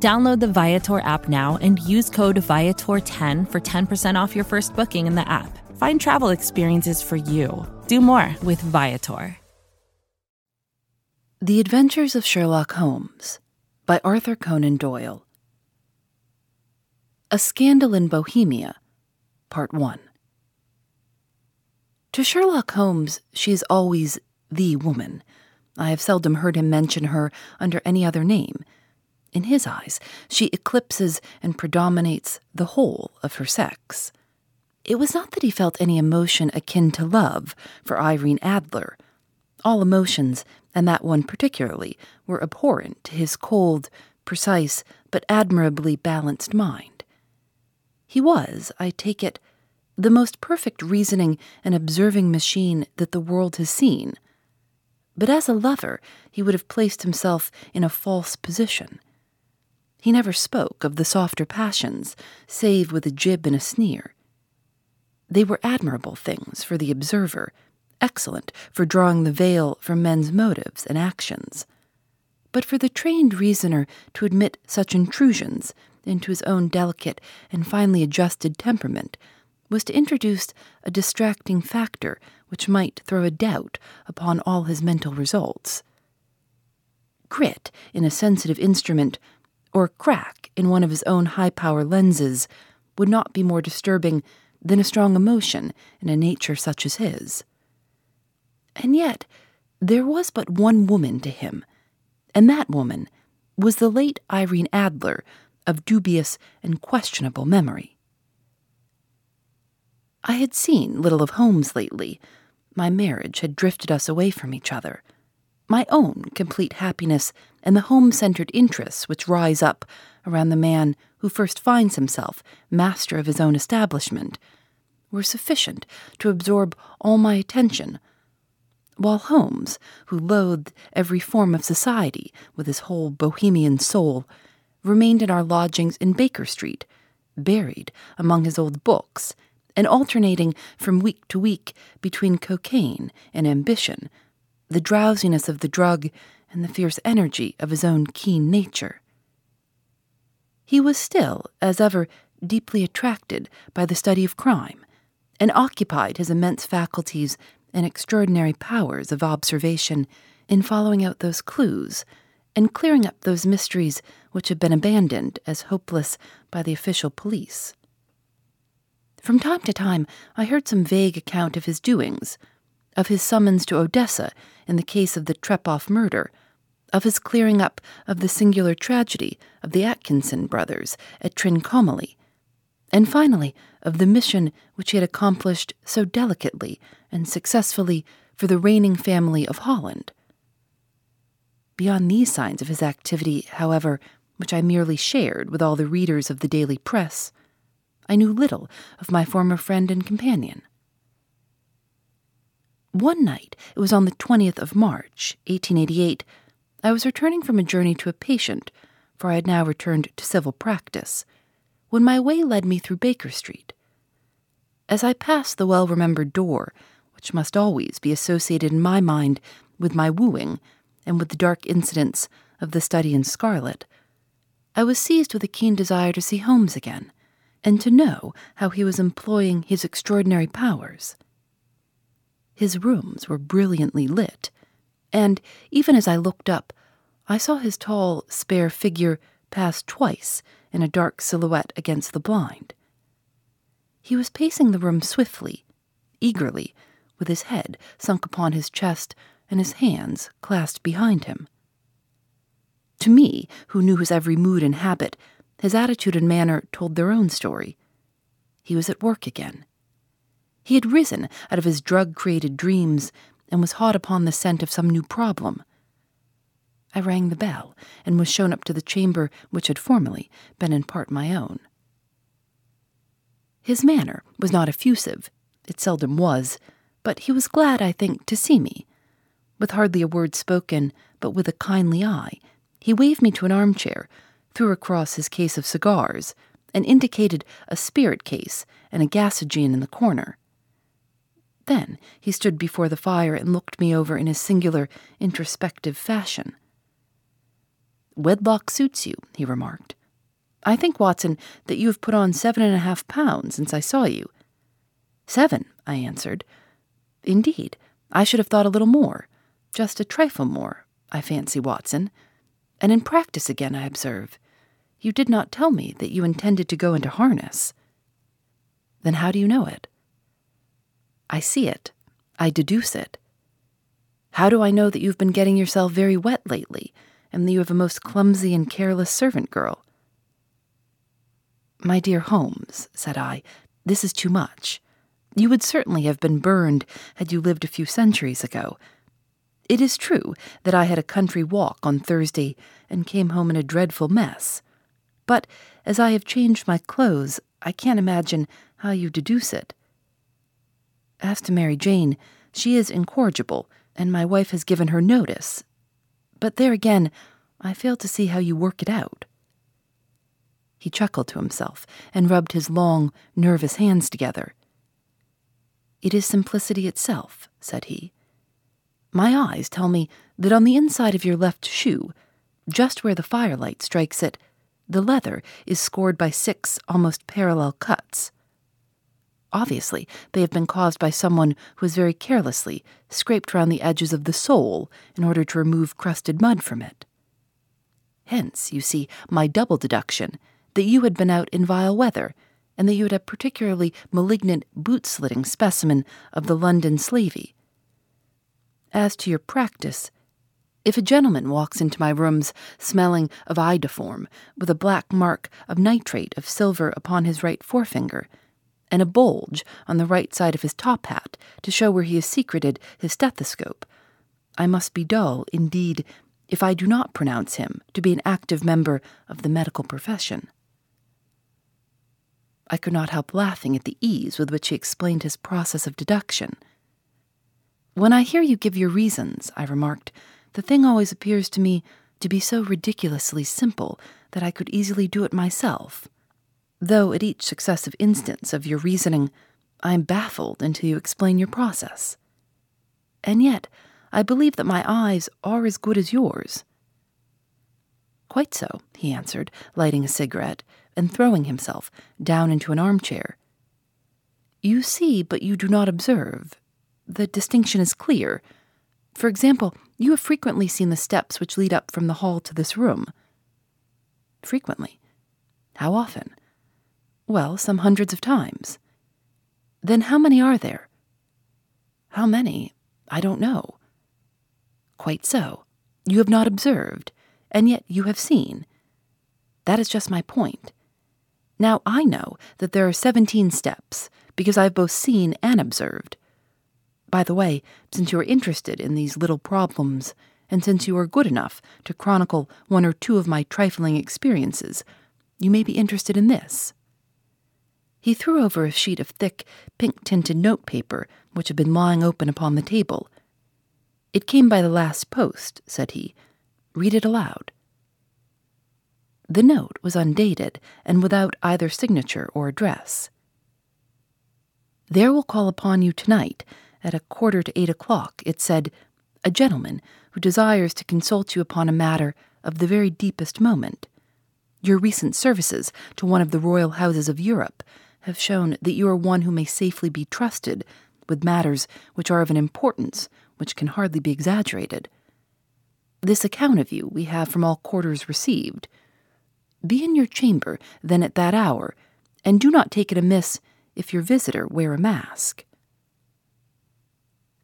Download the Viator app now and use code Viator10 for 10% off your first booking in the app. Find travel experiences for you. Do more with Viator. The Adventures of Sherlock Holmes by Arthur Conan Doyle. A Scandal in Bohemia, Part 1. To Sherlock Holmes, she is always the woman. I have seldom heard him mention her under any other name. In his eyes, she eclipses and predominates the whole of her sex. It was not that he felt any emotion akin to love for Irene Adler. All emotions, and that one particularly, were abhorrent to his cold, precise, but admirably balanced mind. He was, I take it, the most perfect reasoning and observing machine that the world has seen. But as a lover, he would have placed himself in a false position. He never spoke of the softer passions, save with a jib and a sneer. They were admirable things for the observer, excellent for drawing the veil from men's motives and actions. But for the trained reasoner to admit such intrusions into his own delicate and finely adjusted temperament was to introduce a distracting factor which might throw a doubt upon all his mental results. Grit in a sensitive instrument or crack in one of his own high power lenses would not be more disturbing than a strong emotion in a nature such as his. And yet, there was but one woman to him, and that woman was the late Irene Adler of dubious and questionable memory. I had seen little of Holmes lately. My marriage had drifted us away from each other. My own complete happiness and the home centered interests which rise up around the man who first finds himself master of his own establishment were sufficient to absorb all my attention, while Holmes, who loathed every form of society with his whole bohemian soul, remained in our lodgings in Baker Street, buried among his old books, and alternating from week to week between cocaine and ambition, the drowsiness of the drug and the fierce energy of his own keen nature. He was still, as ever, deeply attracted by the study of crime, and occupied his immense faculties and extraordinary powers of observation in following out those clues and clearing up those mysteries which had been abandoned as hopeless by the official police. From time to time, I heard some vague account of his doings, of his summons to Odessa in the case of the Trepoff murder, of his clearing up of the singular tragedy of the Atkinson brothers at Trincomalee, and finally of the mission which he had accomplished so delicately and successfully for the reigning family of Holland. Beyond these signs of his activity, however, which I merely shared with all the readers of the daily press, I knew little of my former friend and companion. One night, it was on the 20th of March, 1888, I was returning from a journey to a patient, for I had now returned to civil practice, when my way led me through Baker Street. As I passed the well remembered door, which must always be associated in my mind with my wooing and with the dark incidents of the study in scarlet, I was seized with a keen desire to see Holmes again, and to know how he was employing his extraordinary powers. His rooms were brilliantly lit, and even as I looked up, I saw his tall, spare figure pass twice in a dark silhouette against the blind. He was pacing the room swiftly, eagerly, with his head sunk upon his chest and his hands clasped behind him. To me, who knew his every mood and habit, his attitude and manner told their own story. He was at work again. He had risen out of his drug created dreams and was hot upon the scent of some new problem. I rang the bell and was shown up to the chamber which had formerly been in part my own. His manner was not effusive, it seldom was, but he was glad, I think, to see me. With hardly a word spoken, but with a kindly eye, he waved me to an armchair, threw across his case of cigars, and indicated a spirit case and a gasogene in the corner. Then he stood before the fire and looked me over in his singular, introspective fashion. Wedlock suits you, he remarked. I think, Watson, that you have put on seven and a half pounds since I saw you. Seven, I answered. Indeed, I should have thought a little more, just a trifle more, I fancy, Watson. And in practice again, I observe. You did not tell me that you intended to go into harness. Then how do you know it? I see it. I deduce it. How do I know that you've been getting yourself very wet lately, and that you have a most clumsy and careless servant girl? My dear Holmes, said I, this is too much. You would certainly have been burned had you lived a few centuries ago. It is true that I had a country walk on Thursday and came home in a dreadful mess. But as I have changed my clothes, I can't imagine how you deduce it. As to Mary Jane, she is incorrigible, and my wife has given her notice. But there again, I fail to see how you work it out. He chuckled to himself and rubbed his long, nervous hands together. It is simplicity itself, said he. My eyes tell me that on the inside of your left shoe, just where the firelight strikes it, the leather is scored by six almost parallel cuts. Obviously, they have been caused by someone who has very carelessly scraped round the edges of the sole in order to remove crusted mud from it. Hence, you see, my double deduction that you had been out in vile weather, and that you had a particularly malignant boot slitting specimen of the London slavey. As to your practice, if a gentleman walks into my rooms smelling of iodoform, with a black mark of nitrate of silver upon his right forefinger, and a bulge on the right side of his top hat to show where he has secreted his stethoscope. I must be dull, indeed, if I do not pronounce him to be an active member of the medical profession. I could not help laughing at the ease with which he explained his process of deduction. When I hear you give your reasons, I remarked, the thing always appears to me to be so ridiculously simple that I could easily do it myself though at each successive instance of your reasoning, I am baffled until you explain your process. And yet, I believe that my eyes are as good as yours. Quite so, he answered, lighting a cigarette and throwing himself down into an armchair. You see, but you do not observe. The distinction is clear. For example, you have frequently seen the steps which lead up from the hall to this room. Frequently. How often? Well, some hundreds of times. Then how many are there? How many? I don't know. Quite so. You have not observed, and yet you have seen. That is just my point. Now I know that there are seventeen steps, because I have both seen and observed. By the way, since you are interested in these little problems, and since you are good enough to chronicle one or two of my trifling experiences, you may be interested in this. He threw over a sheet of thick, pink tinted notepaper which had been lying open upon the table. It came by the last post, said he. Read it aloud. The note was undated and without either signature or address. There will call upon you tonight at a quarter to eight o'clock, it said, a gentleman who desires to consult you upon a matter of the very deepest moment. Your recent services to one of the royal houses of Europe have shown that you are one who may safely be trusted with matters which are of an importance which can hardly be exaggerated. This account of you we have from all quarters received. Be in your chamber then at that hour, and do not take it amiss if your visitor wear a mask.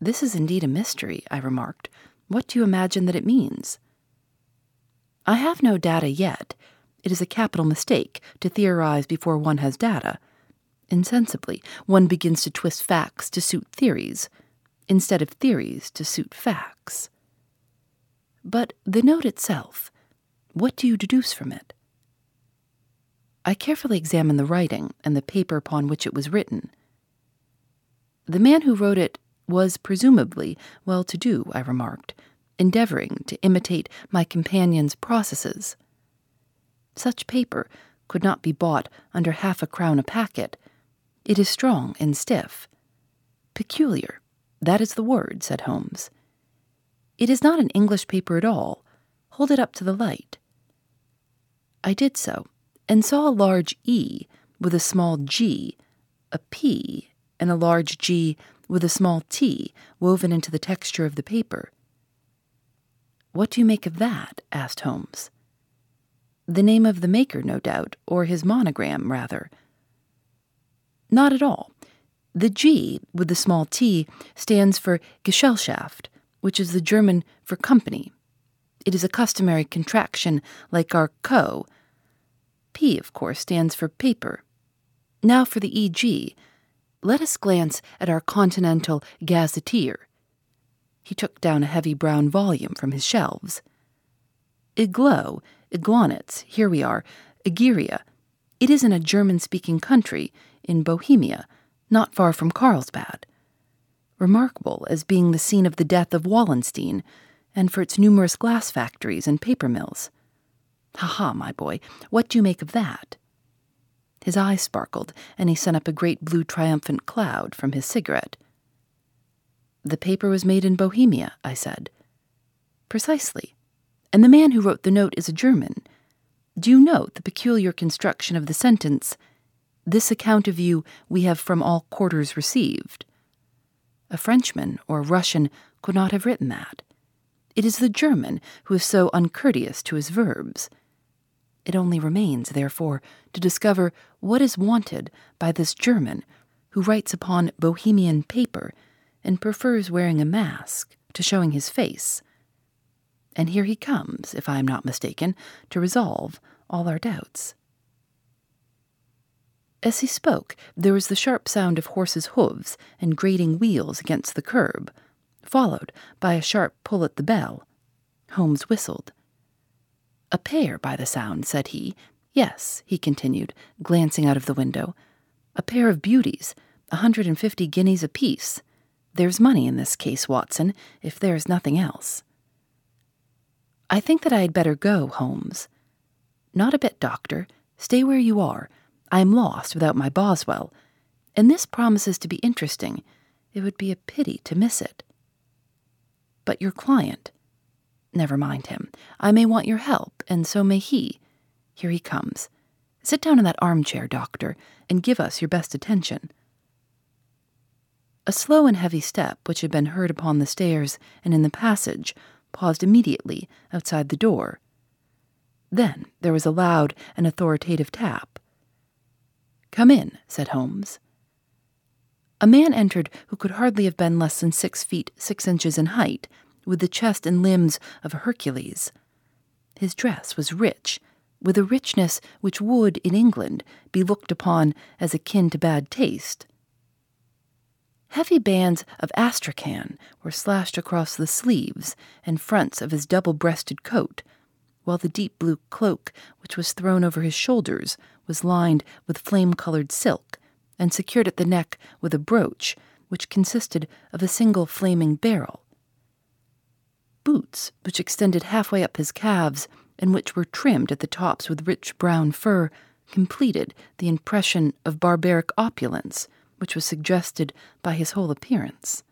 This is indeed a mystery, I remarked. What do you imagine that it means? I have no data yet. It is a capital mistake to theorize before one has data. Insensibly, one begins to twist facts to suit theories, instead of theories to suit facts. But the note itself, what do you deduce from it? I carefully examined the writing and the paper upon which it was written. The man who wrote it was presumably well to do, I remarked, endeavoring to imitate my companion's processes. Such paper could not be bought under half a crown a packet. It is strong and stiff. Peculiar, that is the word, said Holmes. It is not an English paper at all. Hold it up to the light. I did so, and saw a large E with a small g, a P, and a large G with a small t woven into the texture of the paper. What do you make of that? asked Holmes. The name of the maker, no doubt, or his monogram, rather. Not at all. The G with the small t stands for Gesellschaft, which is the German for company. It is a customary contraction like our co. P, of course, stands for paper. Now for the EG. Let us glance at our continental gazetteer. He took down a heavy brown volume from his shelves. Iglo, Iglonitz, here we are, Egria. It is in a German speaking country, in Bohemia, not far from Carlsbad. Remarkable as being the scene of the death of Wallenstein, and for its numerous glass factories and paper mills. Ha ha, my boy, what do you make of that? His eyes sparkled, and he sent up a great blue triumphant cloud from his cigarette. The paper was made in Bohemia, I said. Precisely. And the man who wrote the note is a German. Do you note the peculiar construction of the sentence, This account of you we have from all quarters received? A Frenchman or Russian could not have written that. It is the German who is so uncourteous to his verbs. It only remains, therefore, to discover what is wanted by this German who writes upon Bohemian paper and prefers wearing a mask to showing his face. And here he comes, if I am not mistaken, to resolve all our doubts. As he spoke, there was the sharp sound of horses' hoofs and grating wheels against the curb, followed by a sharp pull at the bell. Holmes whistled. A pair, by the sound, said he. Yes, he continued, glancing out of the window. A pair of beauties, a hundred and fifty guineas apiece. There's money in this case, Watson, if there's nothing else. I think that I had better go, Holmes. Not a bit, Doctor. Stay where you are. I am lost without my Boswell, and this promises to be interesting. It would be a pity to miss it. But your client. Never mind him. I may want your help, and so may he. Here he comes. Sit down in that armchair, Doctor, and give us your best attention. A slow and heavy step, which had been heard upon the stairs and in the passage, paused immediately outside the door. Then there was a loud and authoritative tap. Come in, said Holmes. A man entered who could hardly have been less than six feet six inches in height, with the chest and limbs of a Hercules. His dress was rich, with a richness which would, in England, be looked upon as akin to bad taste. Heavy bands of astrakhan were slashed across the sleeves and fronts of his double breasted coat, while the deep blue cloak which was thrown over his shoulders was lined with flame colored silk and secured at the neck with a brooch which consisted of a single flaming beryl. Boots, which extended halfway up his calves and which were trimmed at the tops with rich brown fur, completed the impression of barbaric opulence which was suggested by his whole appearance.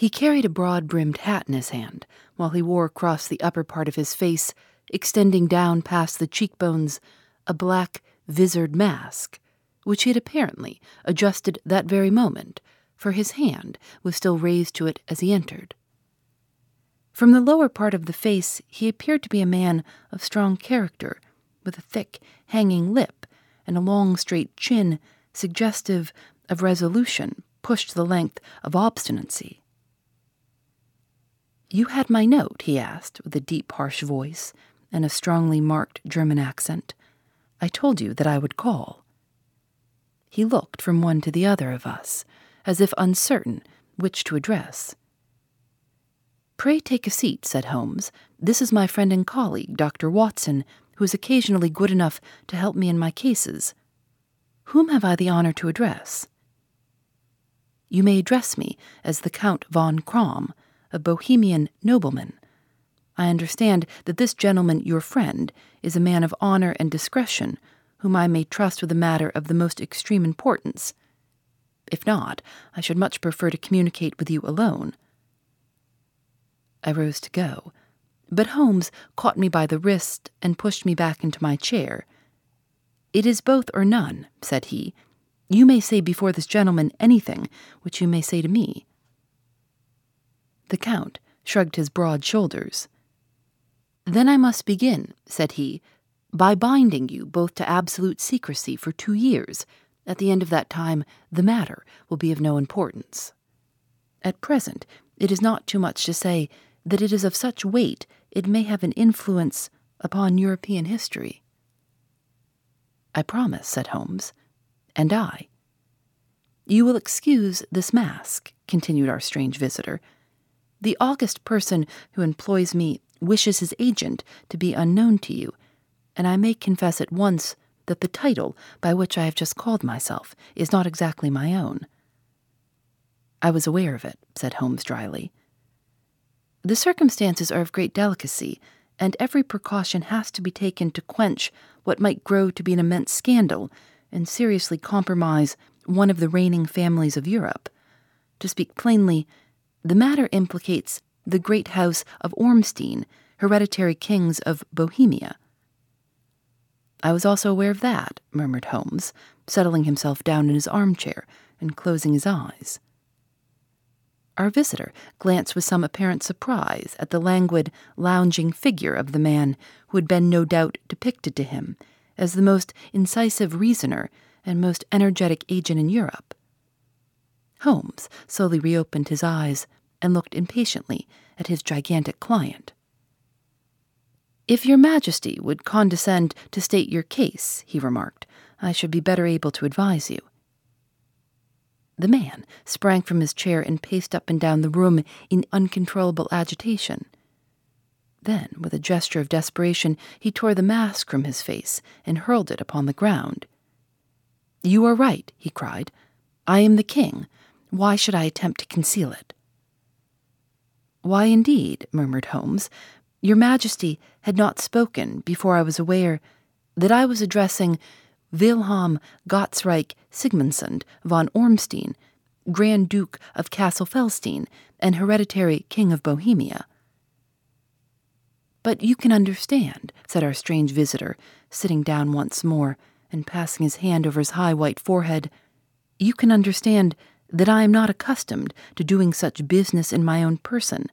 He carried a broad brimmed hat in his hand, while he wore across the upper part of his face, extending down past the cheekbones, a black visored mask, which he had apparently adjusted that very moment, for his hand was still raised to it as he entered. From the lower part of the face, he appeared to be a man of strong character, with a thick, hanging lip and a long, straight chin suggestive of resolution pushed to the length of obstinacy. You had my note, he asked, with a deep, harsh voice and a strongly marked German accent. I told you that I would call. He looked from one to the other of us, as if uncertain which to address. Pray take a seat, said Holmes. This is my friend and colleague, Dr. Watson, who is occasionally good enough to help me in my cases. Whom have I the honor to address? You may address me as the Count von Kramm, a Bohemian nobleman. I understand that this gentleman, your friend, is a man of honor and discretion, whom I may trust with a matter of the most extreme importance. If not, I should much prefer to communicate with you alone. I rose to go, but Holmes caught me by the wrist and pushed me back into my chair. It is both or none, said he. You may say before this gentleman anything which you may say to me. The Count shrugged his broad shoulders. Then I must begin, said he, by binding you both to absolute secrecy for two years. At the end of that time, the matter will be of no importance. At present, it is not too much to say that it is of such weight it may have an influence upon European history. I promise, said Holmes, and I. You will excuse this mask, continued our strange visitor. The august person who employs me wishes his agent to be unknown to you, and I may confess at once that the title by which I have just called myself is not exactly my own. I was aware of it, said Holmes dryly. The circumstances are of great delicacy, and every precaution has to be taken to quench what might grow to be an immense scandal and seriously compromise one of the reigning families of Europe. To speak plainly, the matter implicates the great house of Ormstein, hereditary kings of Bohemia. I was also aware of that, murmured Holmes, settling himself down in his armchair and closing his eyes. Our visitor glanced with some apparent surprise at the languid, lounging figure of the man who had been no doubt depicted to him as the most incisive reasoner and most energetic agent in Europe. Holmes slowly reopened his eyes and looked impatiently at his gigantic client. If your majesty would condescend to state your case, he remarked, I should be better able to advise you. The man sprang from his chair and paced up and down the room in uncontrollable agitation. Then, with a gesture of desperation, he tore the mask from his face and hurled it upon the ground. You are right, he cried. I am the king. Why should I attempt to conceal it? Why, indeed, murmured Holmes. Your Majesty had not spoken before I was aware that I was addressing Wilhelm Gottsreich Sigismond von Ormstein, Grand Duke of Cassel Felstein and hereditary King of Bohemia. But you can understand, said our strange visitor, sitting down once more and passing his hand over his high white forehead. You can understand that I am not accustomed to doing such business in my own person.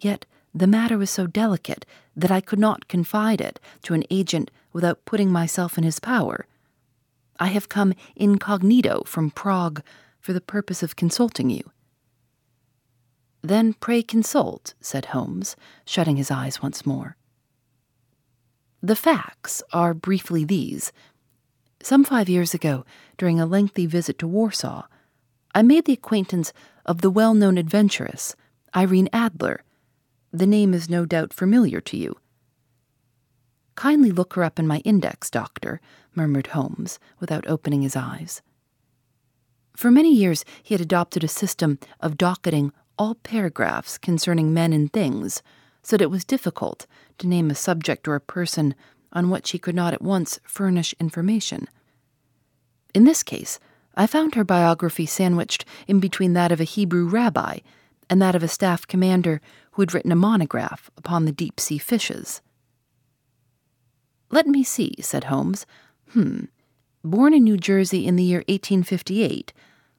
Yet the matter was so delicate that I could not confide it to an agent without putting myself in his power. I have come incognito from Prague for the purpose of consulting you. Then pray consult, said Holmes, shutting his eyes once more. The facts are briefly these. Some five years ago, during a lengthy visit to Warsaw, I made the acquaintance of the well known adventuress, Irene Adler. The name is no doubt familiar to you. Kindly look her up in my index, doctor, murmured Holmes, without opening his eyes. For many years he had adopted a system of docketing all paragraphs concerning men and things, so that it was difficult to name a subject or a person on which he could not at once furnish information. In this case, I found her biography sandwiched in between that of a Hebrew rabbi and that of a staff commander who had written a monograph upon the deep sea fishes. Let me see, said Holmes. Hmm. Born in New Jersey in the year 1858.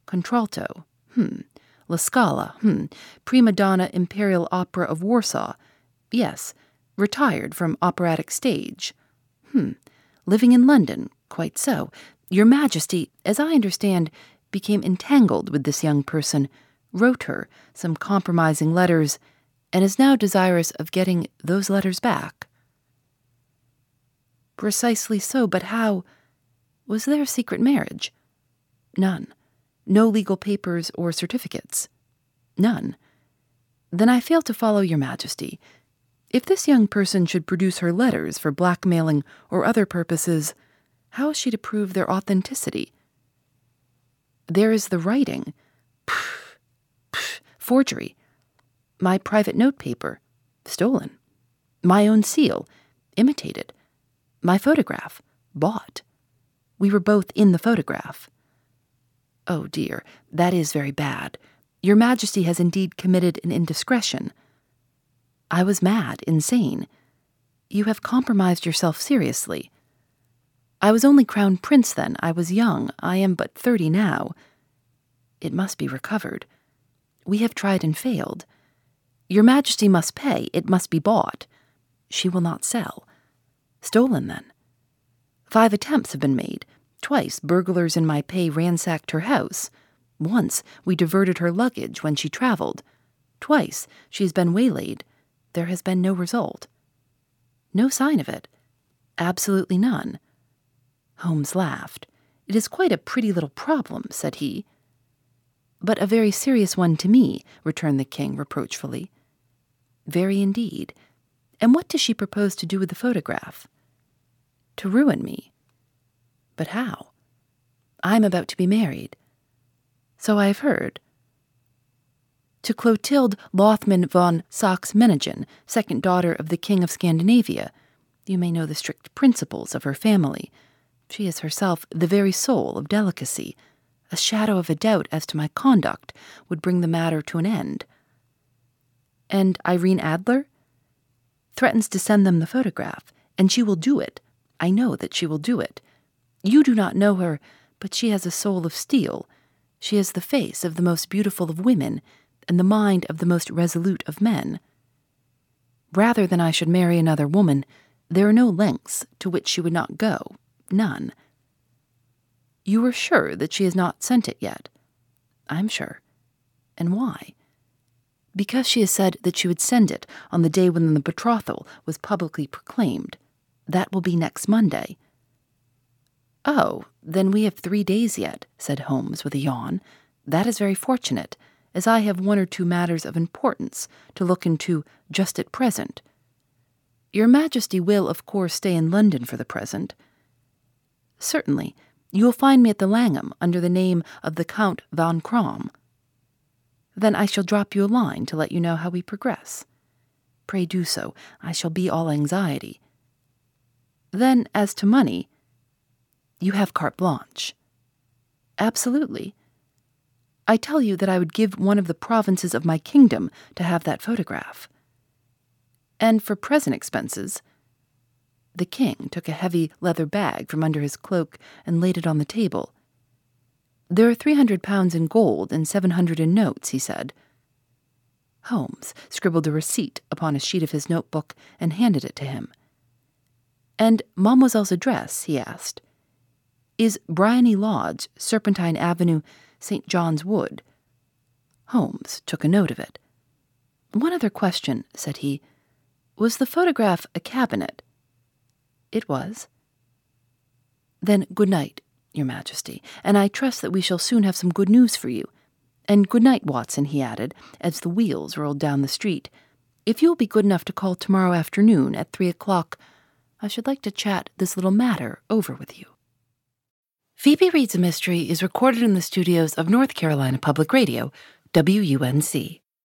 Contralto. Hmm. La Scala. Hmm. Prima donna Imperial Opera of Warsaw. Yes. Retired from operatic stage. Hmm. Living in London. Quite so. Your Majesty, as I understand, became entangled with this young person, wrote her some compromising letters, and is now desirous of getting those letters back. Precisely so, but how? Was there a secret marriage? None. No legal papers or certificates? None. Then I fail to follow your majesty. If this young person should produce her letters for blackmailing or other purposes, how is she to prove their authenticity? There is the writing. Pff, pff, forgery. My private notepaper. Stolen. My own seal. Imitated. My photograph. Bought. We were both in the photograph. Oh dear, that is very bad. Your Majesty has indeed committed an indiscretion. I was mad, insane. You have compromised yourself seriously. I was only crown prince then. I was young. I am but thirty now. It must be recovered. We have tried and failed. Your Majesty must pay. It must be bought. She will not sell. Stolen, then. Five attempts have been made. Twice, burglars in my pay ransacked her house. Once, we diverted her luggage when she traveled. Twice, she has been waylaid. There has been no result. No sign of it. Absolutely none. Holmes laughed. It is quite a pretty little problem, said he. But a very serious one to me, returned the king reproachfully. Very indeed. And what does she propose to do with the photograph? To ruin me. But how? I'm about to be married. So I have heard. To Clotilde Lothman von Saxe Meningen, second daughter of the King of Scandinavia. You may know the strict principles of her family. She is herself the very soul of delicacy. A shadow of a doubt as to my conduct would bring the matter to an end. And Irene Adler? Threatens to send them the photograph, and she will do it. I know that she will do it. You do not know her, but she has a soul of steel. She has the face of the most beautiful of women, and the mind of the most resolute of men. Rather than I should marry another woman, there are no lengths to which she would not go, none. You are sure that she has not sent it yet? I'm sure. And why? Because she has said that she would send it on the day when the betrothal was publicly proclaimed. That will be next Monday. Oh, then we have three days yet, said Holmes with a yawn. That is very fortunate, as I have one or two matters of importance to look into just at present. Your Majesty will, of course, stay in London for the present. Certainly. You will find me at the Langham under the name of the Count von Kramm. Then I shall drop you a line to let you know how we progress. Pray do so. I shall be all anxiety. Then, as to money, you have carte blanche. Absolutely. I tell you that I would give one of the provinces of my kingdom to have that photograph. And for present expenses, the king took a heavy leather bag from under his cloak and laid it on the table. There are three hundred pounds in gold and seven hundred in notes, he said. Holmes scribbled a receipt upon a sheet of his notebook and handed it to him. And Mademoiselle's address, he asked is Briony Lodge, Serpentine Avenue, St. John's Wood. Holmes took a note of it. One other question, said he. Was the photograph a cabinet? It was. Then good night, Your Majesty, and I trust that we shall soon have some good news for you. And good night, Watson, he added, as the wheels rolled down the street. If you will be good enough to call tomorrow afternoon at three o'clock, I should like to chat this little matter over with you. Phoebe Reads a Mystery is recorded in the studios of North Carolina Public Radio, WUNC.